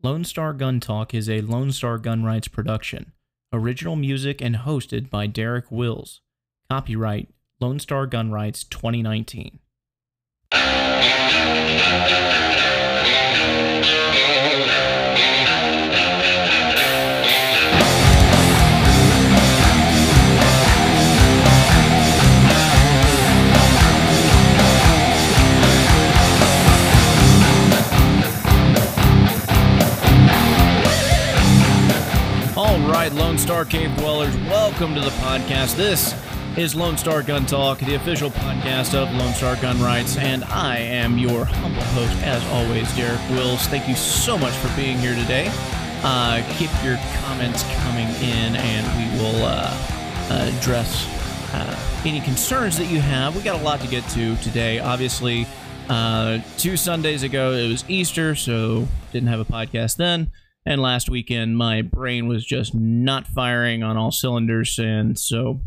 Lone Star Gun Talk is a Lone Star Gun Rights production. Original music and hosted by Derek Wills. Copyright Lone Star Gun Rights 2019. Right, Lone Star Cave Dwellers, welcome to the podcast. This is Lone Star Gun Talk, the official podcast of Lone Star Gun Rights, and I am your humble host, as always, Derek Wills. Thank you so much for being here today. Uh, keep your comments coming in, and we will uh, uh, address uh, any concerns that you have. We got a lot to get to today. Obviously, uh, two Sundays ago it was Easter, so didn't have a podcast then. And last weekend, my brain was just not firing on all cylinders, and so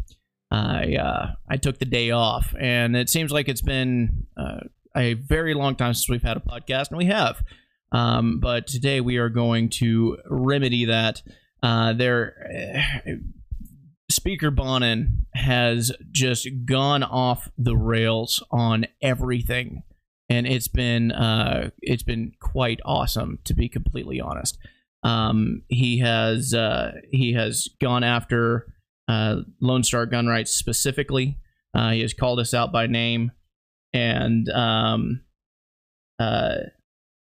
I uh, I took the day off. And it seems like it's been uh, a very long time since we've had a podcast, and we have. Um, but today we are going to remedy that. Uh, there, Speaker Bonnen has just gone off the rails on everything, and it's been uh, it's been quite awesome to be completely honest. Um, he has uh, he has gone after uh, Lone Star Gun Rights specifically. Uh, he has called us out by name, and um, uh,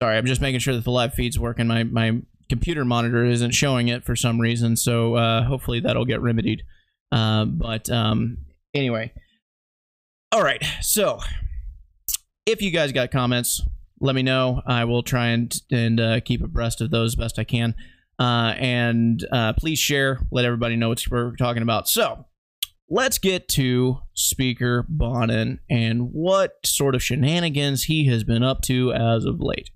sorry, I'm just making sure that the live feed's working. My my computer monitor isn't showing it for some reason, so uh, hopefully that'll get remedied. Uh, but um, anyway, all right. So if you guys got comments, let me know. I will try and and uh, keep abreast of those best I can. Uh, and uh, please share. Let everybody know what we're talking about. So let's get to Speaker Bonnen and what sort of shenanigans he has been up to as of late.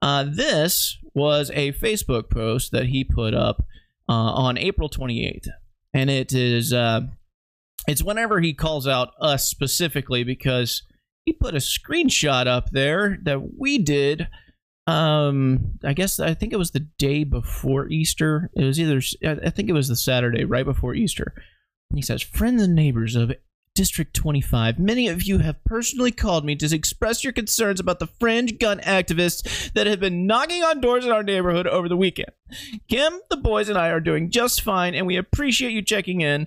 Uh, this was a Facebook post that he put up uh, on April 28th, and it is uh, it's whenever he calls out us specifically because he put a screenshot up there that we did um i guess i think it was the day before easter. It was either i think it was the saturday right before easter. He says friends and neighbors of district 25 many of you have personally called me to express your concerns about the fringe gun activists that have been knocking on doors in our neighborhood over the weekend. Kim the boys and i are doing just fine and we appreciate you checking in.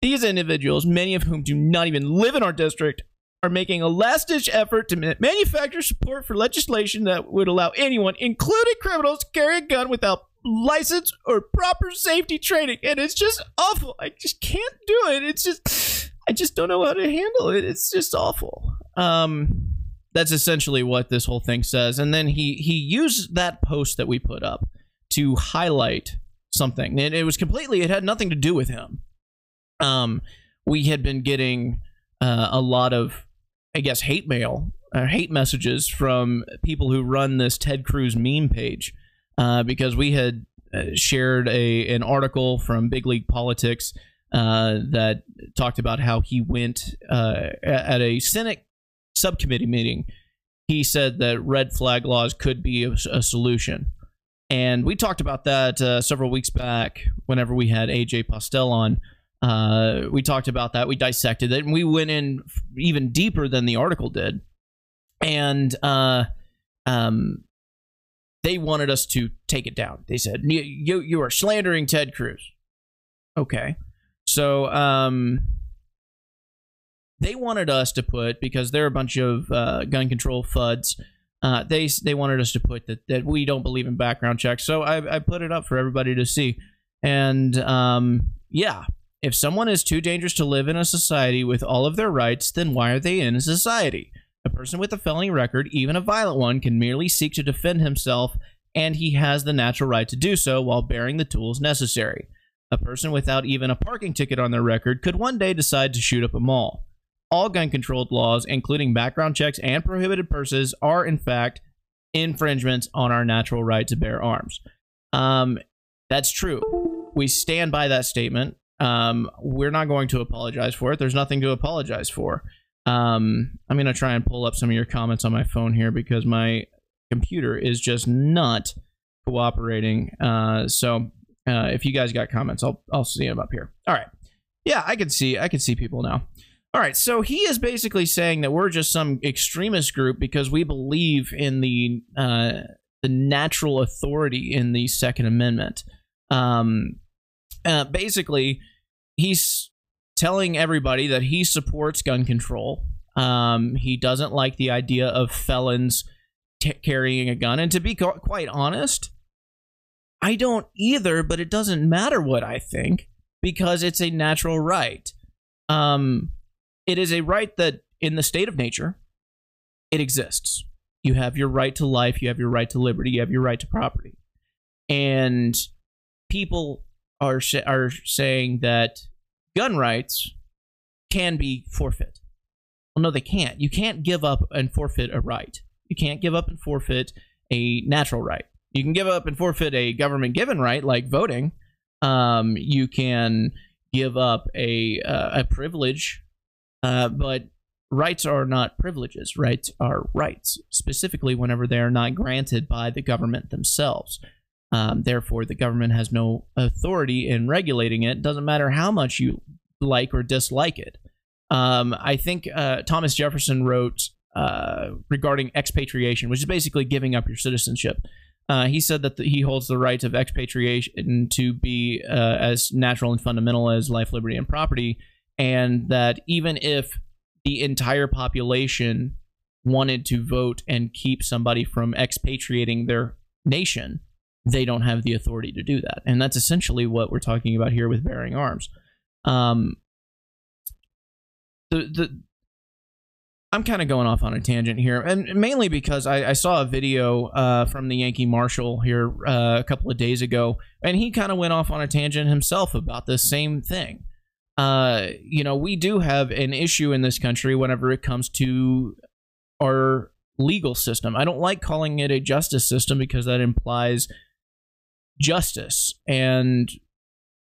These individuals many of whom do not even live in our district are making a last ditch effort to manufacture support for legislation that would allow anyone, including criminals, to carry a gun without license or proper safety training. And it's just awful. I just can't do it. It's just, I just don't know how to handle it. It's just awful. Um, that's essentially what this whole thing says. And then he he used that post that we put up to highlight something, and it was completely. It had nothing to do with him. Um, we had been getting uh, a lot of I guess, hate mail or hate messages from people who run this Ted Cruz meme page uh, because we had uh, shared a an article from Big League Politics uh, that talked about how he went uh, at a Senate subcommittee meeting. He said that red flag laws could be a, a solution. And we talked about that uh, several weeks back whenever we had AJ Postel on. Uh, we talked about that. We dissected it, and we went in even deeper than the article did. And uh, um, they wanted us to take it down. They said you you are slandering Ted Cruz. Okay, so um, they wanted us to put because they're a bunch of uh, gun control fuds. Uh, they they wanted us to put that that we don't believe in background checks. So I, I put it up for everybody to see, and um, yeah, if someone is too dangerous to live in a society with all of their rights, then why are they in a society? A person with a felony record, even a violent one, can merely seek to defend himself, and he has the natural right to do so while bearing the tools necessary. A person without even a parking ticket on their record could one day decide to shoot up a mall. All gun controlled laws, including background checks and prohibited persons, are in fact infringements on our natural right to bear arms. Um, that's true. We stand by that statement. Um, we're not going to apologize for it. There's nothing to apologize for. Um, I'm going to try and pull up some of your comments on my phone here because my computer is just not cooperating. Uh, so uh, if you guys got comments, I'll I'll see them up here. All right. Yeah, I can see I can see people now. All right, so he is basically saying that we're just some extremist group because we believe in the uh, the natural authority in the Second Amendment. Um, uh, basically, he's telling everybody that he supports gun control. Um, he doesn't like the idea of felons t- carrying a gun, and to be co- quite honest, I don't either. But it doesn't matter what I think because it's a natural right. Um, it is a right that, in the state of nature, it exists. You have your right to life, you have your right to liberty, you have your right to property, and people are are saying that gun rights can be forfeit. Well, no, they can't. You can't give up and forfeit a right. You can't give up and forfeit a natural right. You can give up and forfeit a government given right, like voting, um, you can give up a uh, a privilege, uh, but rights are not privileges. Rights are rights, specifically whenever they are not granted by the government themselves. Um, therefore, the government has no authority in regulating it. Doesn't matter how much you like or dislike it. Um, I think uh, Thomas Jefferson wrote uh, regarding expatriation, which is basically giving up your citizenship. Uh, he said that the, he holds the right of expatriation to be uh, as natural and fundamental as life, liberty, and property, and that even if the entire population wanted to vote and keep somebody from expatriating their nation, they don't have the authority to do that. And that's essentially what we're talking about here with bearing arms. Um, the the I'm kind of going off on a tangent here, and mainly because I, I saw a video uh, from the Yankee Marshal here uh, a couple of days ago, and he kind of went off on a tangent himself about the same thing. Uh, you know, we do have an issue in this country whenever it comes to our legal system. I don't like calling it a justice system because that implies justice, and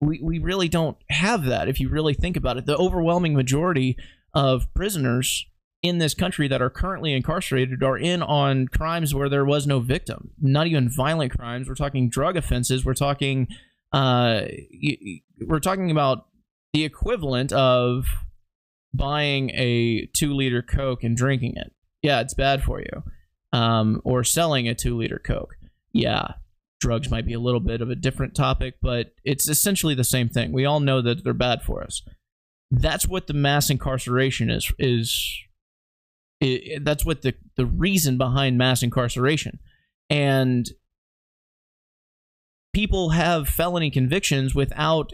we we really don't have that. If you really think about it, the overwhelming majority of prisoners in this country that are currently incarcerated are in on crimes where there was no victim, not even violent crimes. We're talking drug offenses. We're talking, uh, we're talking about the equivalent of buying a two liter Coke and drinking it. Yeah, it's bad for you. Um, or selling a two liter Coke. Yeah, drugs might be a little bit of a different topic, but it's essentially the same thing. We all know that they're bad for us. That's what the mass incarceration is is it, that's what the the reason behind mass incarceration, and people have felony convictions without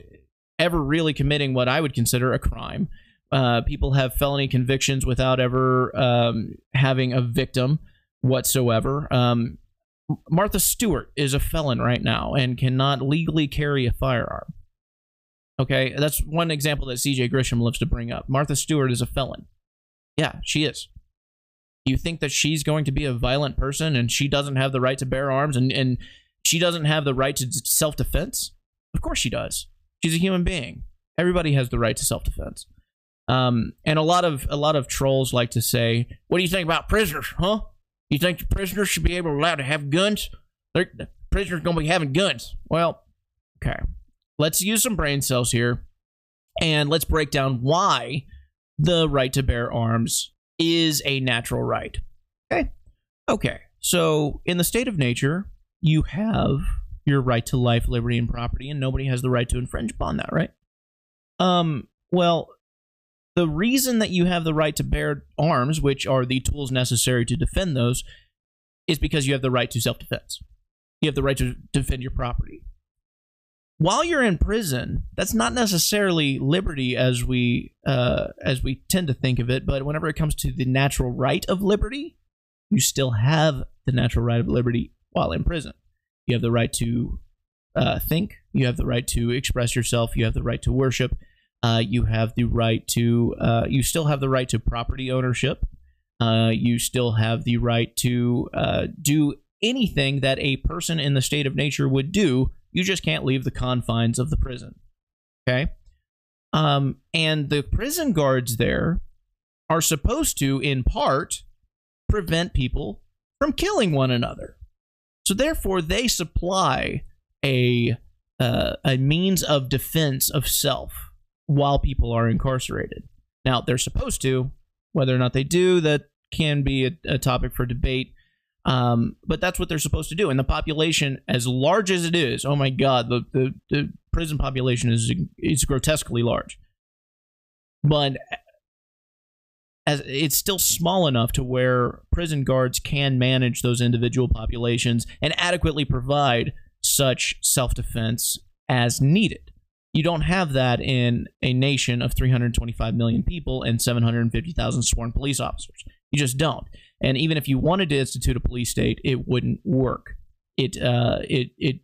ever really committing what I would consider a crime. Uh, people have felony convictions without ever um, having a victim whatsoever. Um, Martha Stewart is a felon right now and cannot legally carry a firearm. Okay, that's one example that CJ Grisham loves to bring up. Martha Stewart is a felon. Yeah, she is you think that she's going to be a violent person and she doesn't have the right to bear arms and, and she doesn't have the right to self defense? Of course she does. She's a human being. Everybody has the right to self defense. Um, and a lot of a lot of trolls like to say, "What do you think about prisoners? Huh? You think the prisoners should be able allowed to have guns? They're, the prisoners gonna be having guns." Well, okay. Let's use some brain cells here, and let's break down why the right to bear arms is a natural right. Okay. Okay. So in the state of nature, you have your right to life, liberty, and property, and nobody has the right to infringe upon that, right? Um, well, the reason that you have the right to bear arms, which are the tools necessary to defend those, is because you have the right to self defense. You have the right to defend your property while you're in prison, that's not necessarily liberty as we uh, as we tend to think of it. But whenever it comes to the natural right of liberty, you still have the natural right of liberty while in prison. You have the right to uh, think. You have the right to express yourself. You have the right to worship. Uh, you have the right to. Uh, you still have the right to property ownership. Uh, you still have the right to uh, do anything that a person in the state of nature would do you just can't leave the confines of the prison. Okay? Um, and the prison guards there are supposed to, in part, prevent people from killing one another. So therefore, they supply a uh, a means of defense of self while people are incarcerated. Now they're supposed to. Whether or not they do, that can be a, a topic for debate. Um, but that's what they're supposed to do. And the population, as large as it is, oh my God, the, the, the prison population is is grotesquely large. But as it's still small enough to where prison guards can manage those individual populations and adequately provide such self-defense as needed. You don't have that in a nation of 325 million people and 750,000 sworn police officers. You just don't. And even if you wanted to institute a police state, it wouldn't work. It uh, it it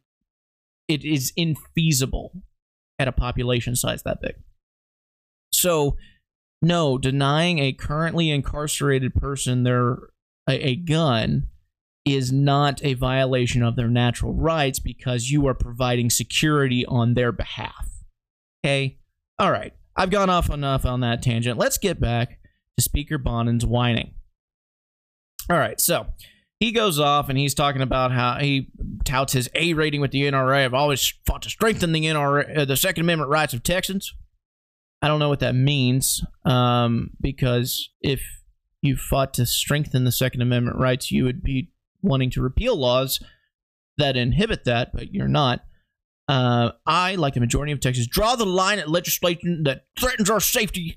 it is infeasible at a population size that big. So, no, denying a currently incarcerated person their a, a gun is not a violation of their natural rights because you are providing security on their behalf. Okay? All right. I've gone off enough on that tangent. Let's get back to Speaker Bonnen's whining. All right. So he goes off and he's talking about how he touts his A rating with the NRA. I've always fought to strengthen the NRA, uh, the Second Amendment rights of Texans. I don't know what that means um, because if you fought to strengthen the Second Amendment rights, you would be wanting to repeal laws that inhibit that, but you're not. Uh, I, like the majority of Texas, draw the line at legislation that threatens our safety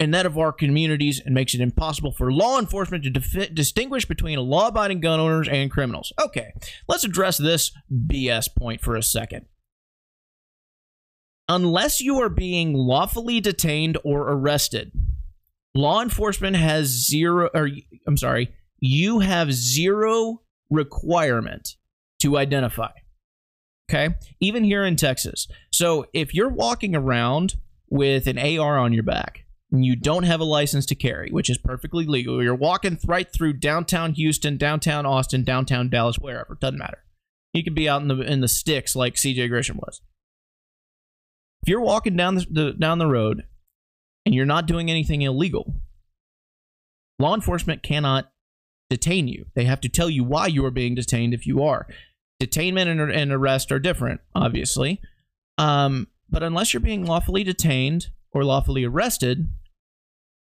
and that of our communities and makes it impossible for law enforcement to distinguish between law abiding gun owners and criminals. Okay, let's address this BS point for a second. Unless you are being lawfully detained or arrested, law enforcement has zero, or I'm sorry, you have zero requirement to identify. Okay. Even here in Texas. So if you're walking around with an AR on your back and you don't have a license to carry, which is perfectly legal, you're walking right through downtown Houston, downtown Austin, downtown Dallas, wherever, doesn't matter. You could be out in the in the sticks like CJ Grisham was. If you're walking down the, the down the road and you're not doing anything illegal, law enforcement cannot detain you. They have to tell you why you are being detained if you are. Detainment and, and arrest are different, obviously. Um, but unless you're being lawfully detained or lawfully arrested,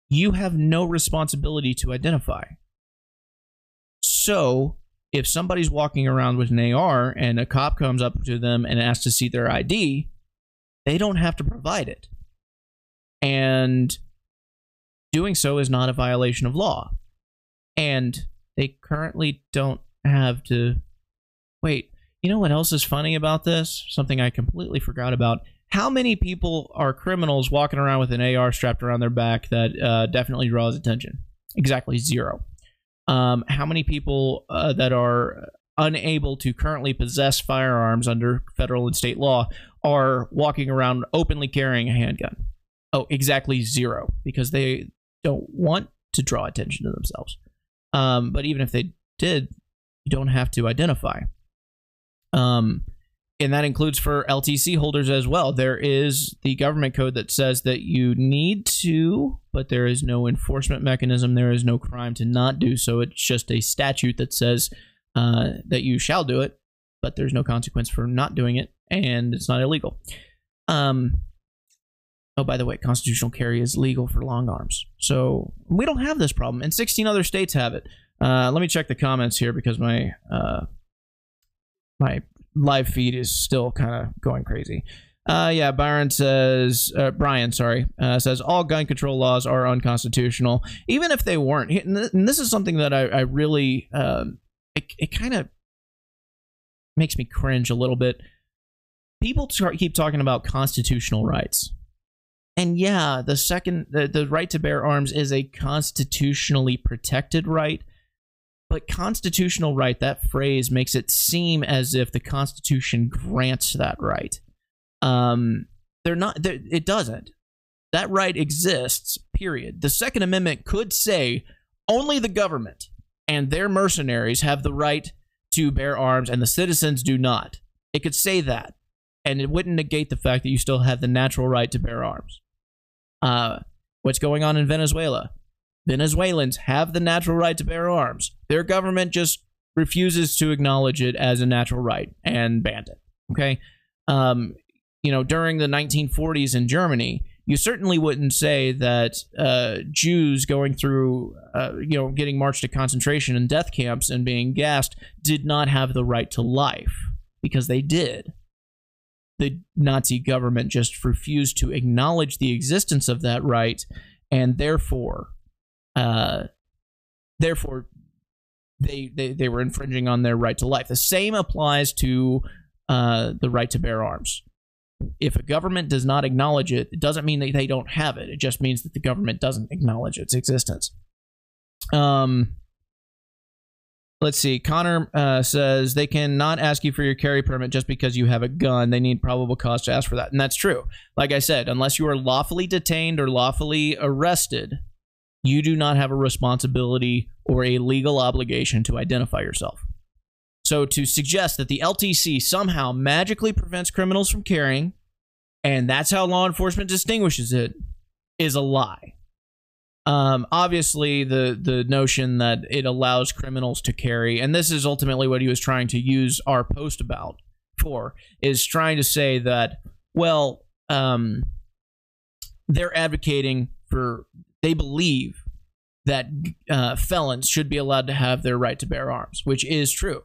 you have no responsibility to identify. So, if somebody's walking around with an AR and a cop comes up to them and asks to see their ID, they don't have to provide it. And doing so is not a violation of law. And they currently don't have to. Wait, you know what else is funny about this? Something I completely forgot about. How many people are criminals walking around with an AR strapped around their back that uh, definitely draws attention? Exactly zero. Um, how many people uh, that are unable to currently possess firearms under federal and state law are walking around openly carrying a handgun? Oh, exactly zero, because they don't want to draw attention to themselves. Um, but even if they did, you don't have to identify. Um, and that includes for LTC holders as well. There is the government code that says that you need to, but there is no enforcement mechanism. There is no crime to not do so. It's just a statute that says uh, that you shall do it, but there's no consequence for not doing it, and it's not illegal. Um, Oh, by the way, constitutional carry is legal for long arms. So we don't have this problem, and 16 other states have it. Uh, let me check the comments here because my uh, my live feed is still kind of going crazy. Uh, yeah, Byron says, uh, Brian, sorry, uh, says all gun control laws are unconstitutional, even if they weren't. And this is something that I, I really, um, it, it kind of makes me cringe a little bit. People keep talking about constitutional rights. And yeah, the second the, the right to bear arms is a constitutionally protected right. But constitutional right, that phrase makes it seem as if the Constitution grants that right. Um, they're not. They're, it doesn't. That right exists. Period. The Second Amendment could say only the government and their mercenaries have the right to bear arms, and the citizens do not. It could say that, and it wouldn't negate the fact that you still have the natural right to bear arms. Uh, what's going on in Venezuela? Venezuelans have the natural right to bear arms. Their government just refuses to acknowledge it as a natural right and banned it. Okay. Um, you know, during the 1940s in Germany, you certainly wouldn't say that uh, Jews going through, uh, you know, getting marched to concentration and death camps and being gassed did not have the right to life because they did. The Nazi government just refused to acknowledge the existence of that right, and therefore, uh, therefore, they, they they were infringing on their right to life. The same applies to uh, the right to bear arms if a government does not acknowledge it, it doesn't mean that they don't have it. It just means that the government doesn't acknowledge its existence. Um, let's see. Connor uh, says they cannot ask you for your carry permit just because you have a gun. They need probable cause to ask for that, and that's true. Like I said, unless you are lawfully detained or lawfully arrested, you do not have a responsibility or a legal obligation to identify yourself. So to suggest that the LTC somehow magically prevents criminals from carrying, and that's how law enforcement distinguishes it, is a lie. Um, obviously, the the notion that it allows criminals to carry, and this is ultimately what he was trying to use our post about for, is trying to say that well, um, they're advocating for they believe that uh, felons should be allowed to have their right to bear arms, which is true.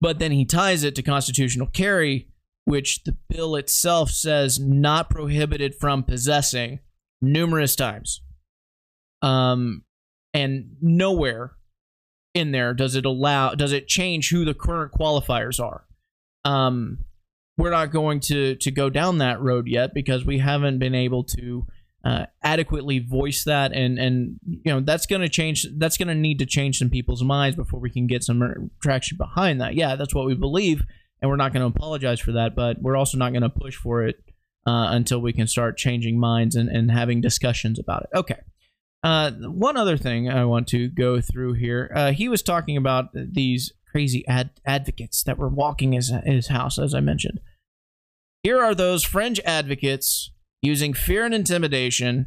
But then he ties it to constitutional carry, which the bill itself says not prohibited from possessing numerous times. Um, and nowhere in there does it allow does it change who the current qualifiers are. Um, we're not going to to go down that road yet because we haven't been able to uh, adequately voice that. And and you know that's going to change that's going to need to change some people's minds before we can get some traction behind that. Yeah that's what we believe and we're not going to apologize for that but we're also not going to push for it uh, until we can start changing minds and, and having discussions about it. Okay. Uh, one other thing i want to go through here uh, he was talking about these crazy ad- advocates that were walking his, his house as i mentioned. Here are those fringe advocates using fear and intimidation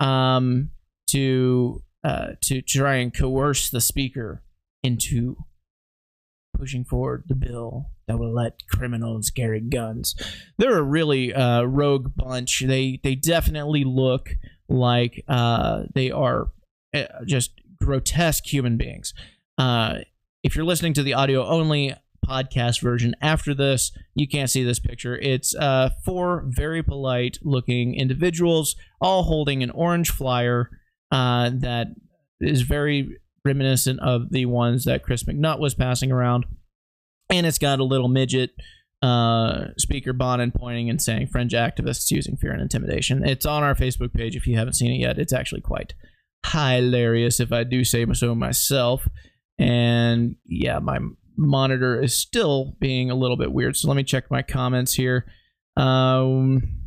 um, to uh, to try and coerce the speaker into pushing forward the bill that will let criminals carry guns. They're a really uh, rogue bunch. They they definitely look like uh, they are uh, just grotesque human beings. Uh, if you're listening to the audio only, podcast version after this. You can't see this picture. It's uh, four very polite looking individuals, all holding an orange flyer uh, that is very reminiscent of the ones that Chris McNutt was passing around. And it's got a little midget uh, speaker Bonnen pointing and saying French activists using fear and intimidation. It's on our Facebook page if you haven't seen it yet. It's actually quite hilarious, if I do say so myself. And yeah, my monitor is still being a little bit weird. So let me check my comments here. Um,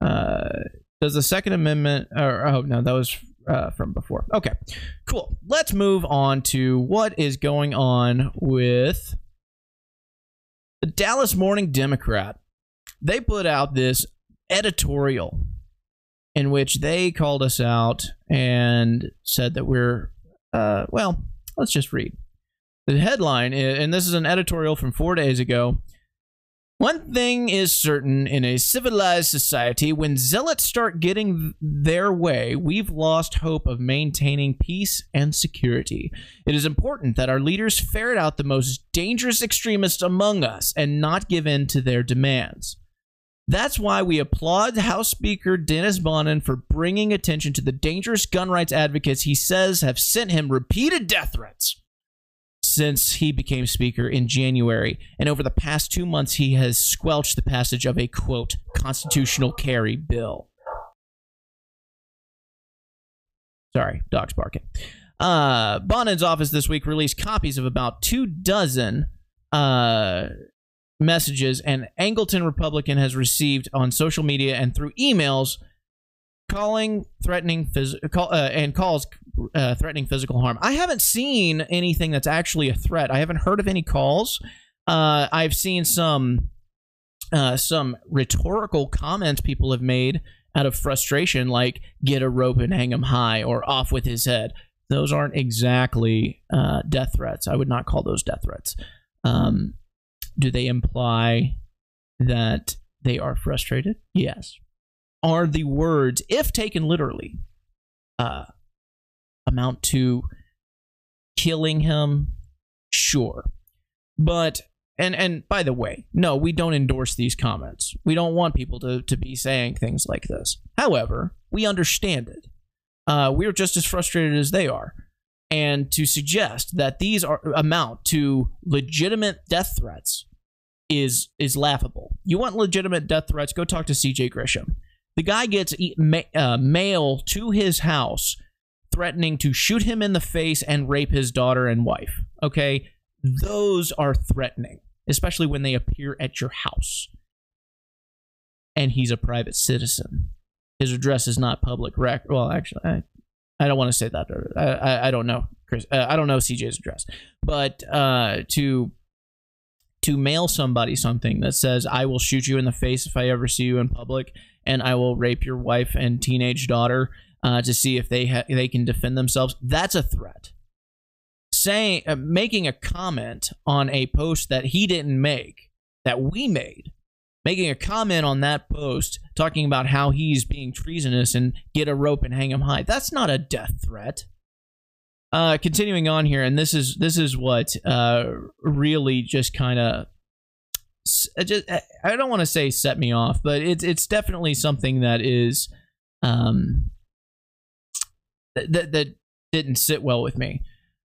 uh, does the Second Amendment, or oh no, that was uh, from before. Okay, cool. Let's move on to what is going on with the Dallas Morning Democrat. They put out this editorial in which they called us out and said that we're, uh, well, let's just read. The headline, and this is an editorial from four days ago. One thing is certain in a civilized society, when zealots start getting their way, we've lost hope of maintaining peace and security. It is important that our leaders ferret out the most dangerous extremists among us and not give in to their demands. That's why we applaud House Speaker Dennis Bonnen for bringing attention to the dangerous gun rights advocates he says have sent him repeated death threats since he became Speaker in January. And over the past two months, he has squelched the passage of a, quote, constitutional carry bill. Sorry, dog's barking. Uh, Bonnen's office this week released copies of about two dozen uh, messages an Angleton Republican has received on social media and through emails calling, threatening, phys- call, uh, and calls uh, threatening physical harm. I haven't seen anything that's actually a threat. I haven't heard of any calls. Uh, I've seen some uh, some rhetorical comments people have made out of frustration, like "get a rope and hang him high" or "off with his head." those aren't exactly uh, death threats. I would not call those death threats. Um, do they imply that they are frustrated? Yes. Are the words, if taken literally, uh, amount to killing him? Sure. But and and by the way, no, we don't endorse these comments. We don't want people to, to be saying things like this. However, we understand it. Uh, we're just as frustrated as they are. And to suggest that these are amount to legitimate death threats is is laughable. You want legitimate death threats? Go talk to CJ Grisham. The guy gets uh, mail to his house threatening to shoot him in the face and rape his daughter and wife. Okay, those are threatening, especially when they appear at your house. And he's a private citizen. His address is not public record. Well, actually, I, I don't want to say that. I, I, I don't know, Chris. Uh, I don't know CJ's address, but uh, to to mail somebody something that says I will shoot you in the face if I ever see you in public, and I will rape your wife and teenage daughter uh, to see if they ha- they can defend themselves. That's a threat. Saying uh, making a comment on a post that he didn't make that we made, making a comment on that post talking about how he's being treasonous and get a rope and hang him high. That's not a death threat. Uh, continuing on here, and this is this is what uh, really just kind of just I don't want to say set me off, but it's it's definitely something that is um, that that didn't sit well with me.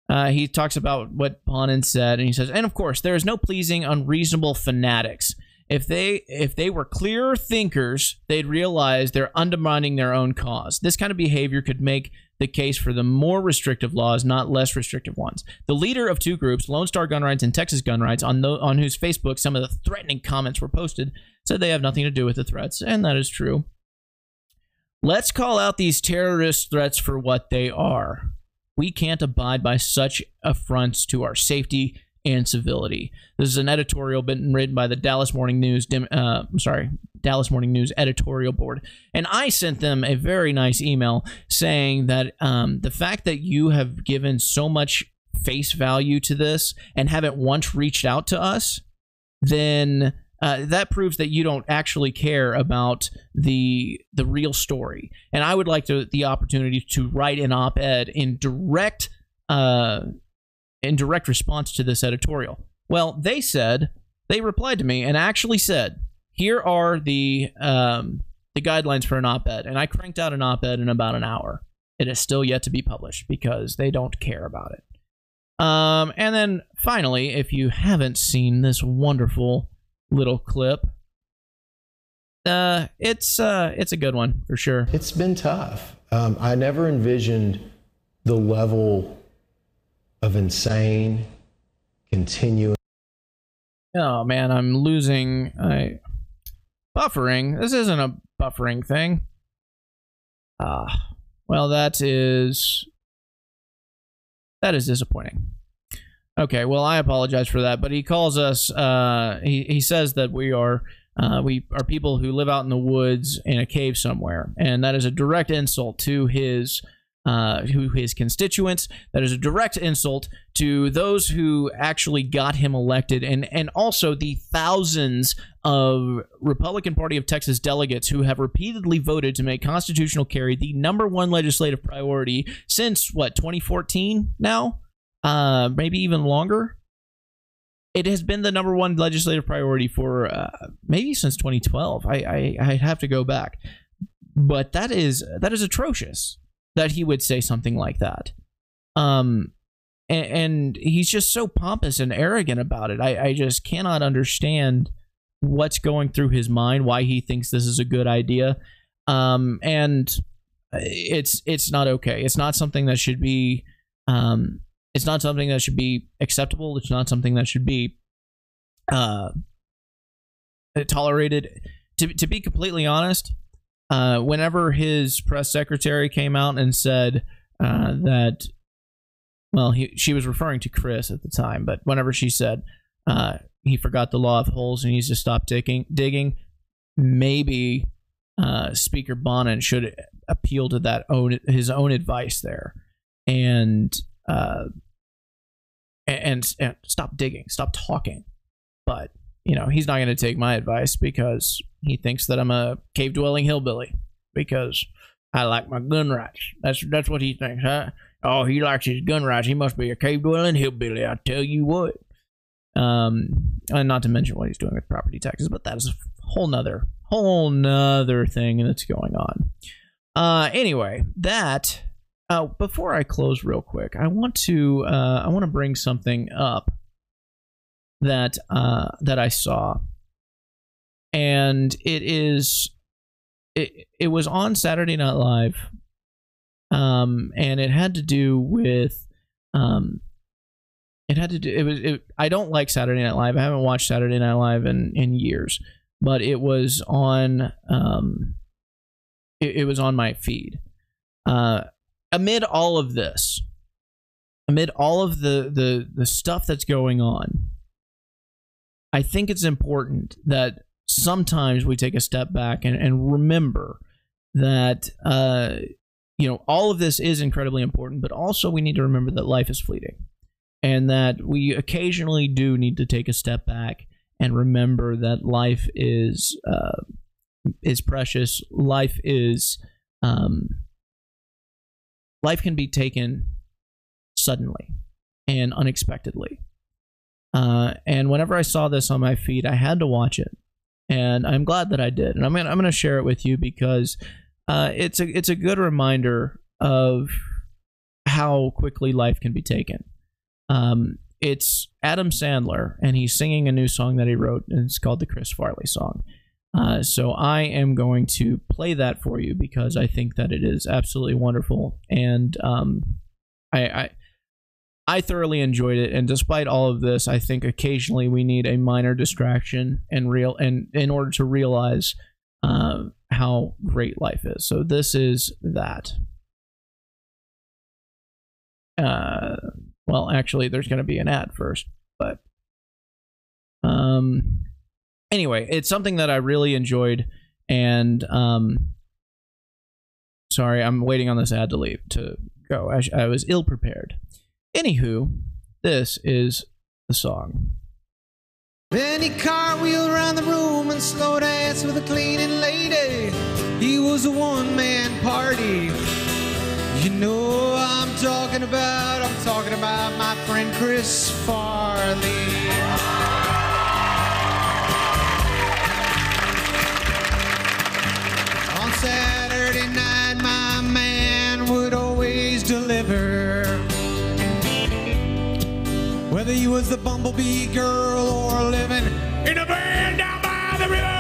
Uh, he talks about what Bonnen said, and he says, and of course, there is no pleasing unreasonable fanatics. If they if they were clearer thinkers, they'd realize they're undermining their own cause. This kind of behavior could make the case for the more restrictive laws, not less restrictive ones. The leader of two groups, Lone Star Gun Rights and Texas Gun Rights, on the, on whose Facebook some of the threatening comments were posted, said they have nothing to do with the threats, and that is true. Let's call out these terrorist threats for what they are. We can't abide by such affronts to our safety and civility. This is an editorial been written by the Dallas Morning News. Uh, I'm sorry, Dallas Morning News editorial board, and I sent them a very nice email saying that um, the fact that you have given so much face value to this and haven't once reached out to us, then uh, that proves that you don't actually care about the the real story. And I would like to, the opportunity to write an op-ed in direct uh, in direct response to this editorial. Well, they said they replied to me and actually said, "Here are the um, the guidelines for an op-ed." And I cranked out an op-ed in about an hour. It is still yet to be published because they don't care about it. Um, and then finally, if you haven't seen this wonderful little clip. Uh, it's uh, it's a good one for sure. It's been tough. Um, I never envisioned the level of insane continuing. Oh man, I'm losing. I buffering. This isn't a buffering thing. Ah, uh, well, that is that is disappointing. Okay, well, I apologize for that, but he calls us. Uh, he he says that we are uh, we are people who live out in the woods in a cave somewhere, and that is a direct insult to his uh, his constituents. That is a direct insult to those who actually got him elected, and and also the thousands of Republican Party of Texas delegates who have repeatedly voted to make constitutional carry the number one legislative priority since what 2014 now uh, maybe even longer. It has been the number one legislative priority for uh, maybe since 2012. I, I I have to go back, but that is that is atrocious that he would say something like that. Um, and, and he's just so pompous and arrogant about it. I I just cannot understand what's going through his mind, why he thinks this is a good idea. Um, and it's it's not okay. It's not something that should be um it's not something that should be acceptable. It's not something that should be uh, tolerated. To, to be completely honest, uh, whenever his press secretary came out and said uh, that, well, he, she was referring to Chris at the time, but whenever she said uh, he forgot the law of holes and needs to stop digging, digging maybe uh, Speaker Bonnen should appeal to that own his own advice there and uh, and, and stop digging, stop talking. But you know, he's not going to take my advice because he thinks that I'm a cave dwelling hillbilly because I like my gun rights. That's that's what he thinks. Huh? Oh, he likes his gun rights. He must be a cave dwelling hillbilly. I tell you what. Um, and not to mention what he's doing with property taxes, but that is a whole nother whole nother thing that's going on. Uh, anyway, that. Uh, before I close, real quick, I want to uh, I want to bring something up that uh, that I saw, and it is it it was on Saturday Night Live, um, and it had to do with um, it had to do it was it, I don't like Saturday Night Live. I haven't watched Saturday Night Live in in years, but it was on um, it, it was on my feed. Uh, amid all of this, amid all of the the the stuff that's going on, I think it's important that sometimes we take a step back and, and remember that uh, you know all of this is incredibly important, but also we need to remember that life is fleeting, and that we occasionally do need to take a step back and remember that life is uh, is precious. Life is um, life can be taken suddenly and unexpectedly. Uh, and whenever I saw this on my feed, I had to watch it, and I'm glad that I did. And I'm gonna I'm gonna share it with you because uh, it's a it's a good reminder of how quickly life can be taken. Um, it's Adam Sandler, and he's singing a new song that he wrote, and it's called the Chris Farley song. Uh, so I am going to play that for you because I think that it is absolutely wonderful, and um, I, I I thoroughly enjoyed it. And despite all of this, I think occasionally we need a minor distraction and real and in order to realize uh, how great life is. So this is that. Uh, well, actually, there's going to be an ad first, but um, anyway, it's something that I really enjoyed, and um, sorry, I'm waiting on this ad to leave to go. I, I was ill prepared. Anywho, this is the song. Then he cartwheeled around the room and slow dance with a cleaning lady. He was a one man party. You know I'm talking about, I'm talking about my friend Chris Farley. Saturday night, my man would always deliver. Whether he was the bumblebee girl or living in a van down by the river.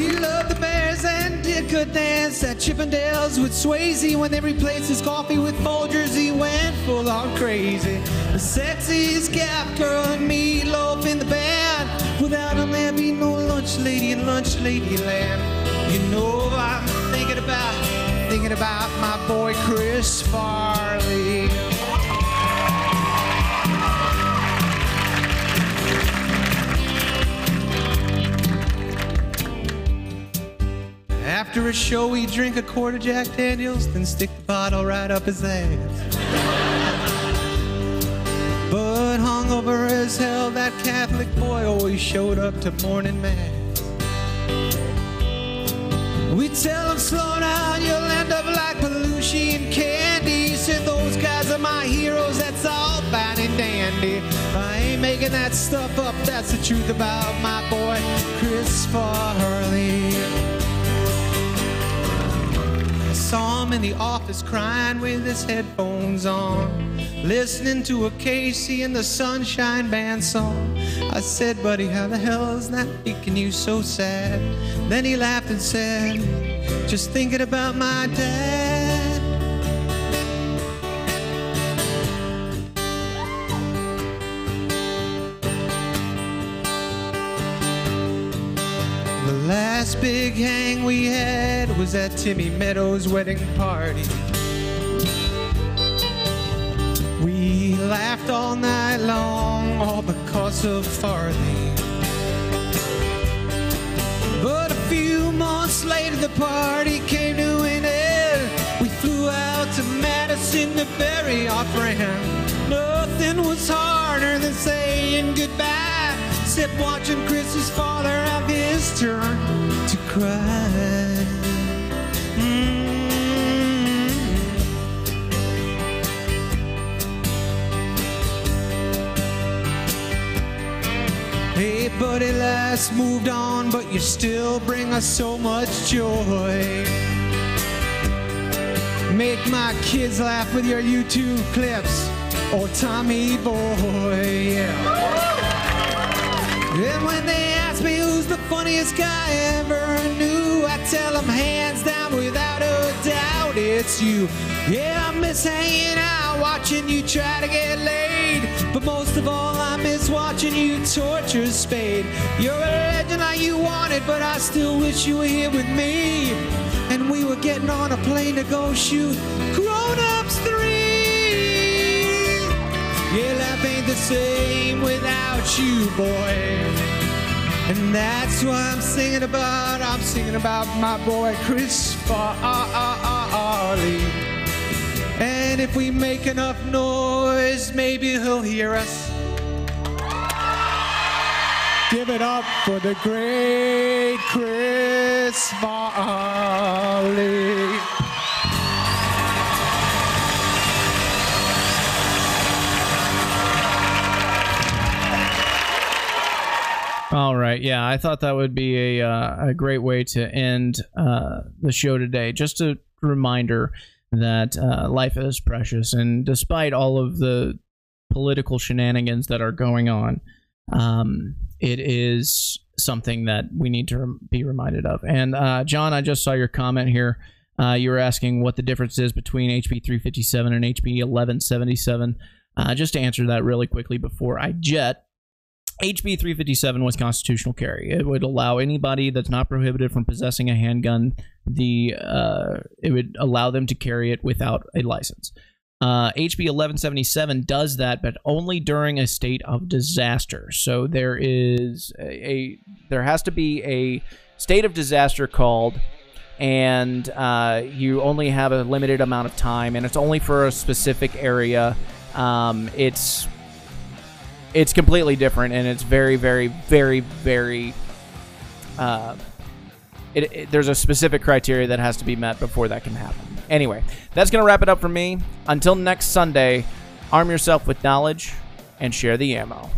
He loved the bears and did good dance at Chippendales with Swayze. When they replaced his coffee with Folgers, he went full on crazy. The sexiest gap girl and meatloaf in the band. Without him, there'd be no lunch lady in lunch lady land. You know I'm thinking about, thinking about my boy Chris Farley. After a show, we drink a quart of Jack Daniels, then stick the bottle right up his ass. Hungover as hell, that Catholic boy always showed up to morning mass. We tell him, slow down, you'll end up like Belushi and Candy. Said, those guys are my heroes, that's all fine and dandy. I ain't making that stuff up, that's the truth about my boy, Chris Farley. Saw him in the office crying with his headphones on, listening to a KC and the Sunshine Band song. I said, buddy, how the hell is that making you so sad? Then he laughed and said, just thinking about my dad. The last big hang we had was at Timmy Meadows' wedding party. We laughed all night long, all because of Farley. But a few months later, the party came to an end. We flew out choosing to bury our friend. Nothing was harder than saying goodbye, except watching Chris's father have his turn to cry. Hey, buddy, last moved on, but you still bring us so much joy. Make my kids laugh with your YouTube clips, or Tommy Boy. Yeah. And when they ask me who's the funniest guy I ever knew, I tell them hands down without a doubt it's you. Yeah, I miss hanging out, watching you try to get laid. But most of all, I miss watching you torture Spade. You're a legend like you wanted, but I still wish you were here with me. And we were getting on a plane to go shoot Grown Ups 3. Yeah, life ain't the same without you, boy. And that's what I'm singing about. I'm singing about my boy Chris Farley. And if we make enough noise, maybe he'll hear us. Give it up for the great Chris Farley. All right. Yeah, I thought that would be a, uh, a great way to end uh, the show today. Just a reminder that uh, life is precious, and despite all of the political shenanigans that are going on, um, it is something that we need to be reminded of. And uh, John, I just saw your comment here. Uh, you were asking what the difference is between HB 357 and HB 1177. Uh, just to answer that really quickly before I jet, HB 357 was constitutional carry. It would allow anybody that's not prohibited from possessing a handgun the uh, it would allow them to carry it without a license. Uh, HB 1177 does that, but only during a state of disaster. So there is a, a there has to be a state of disaster called, and uh, you only have a limited amount of time, and it's only for a specific area. Um, it's it's completely different and it's very very very very uh, it, it, there's a specific criteria that has to be met before that can happen. Anyway that's gonna wrap it up for me. Until next sunday arm yourself with knowledge and share the ammo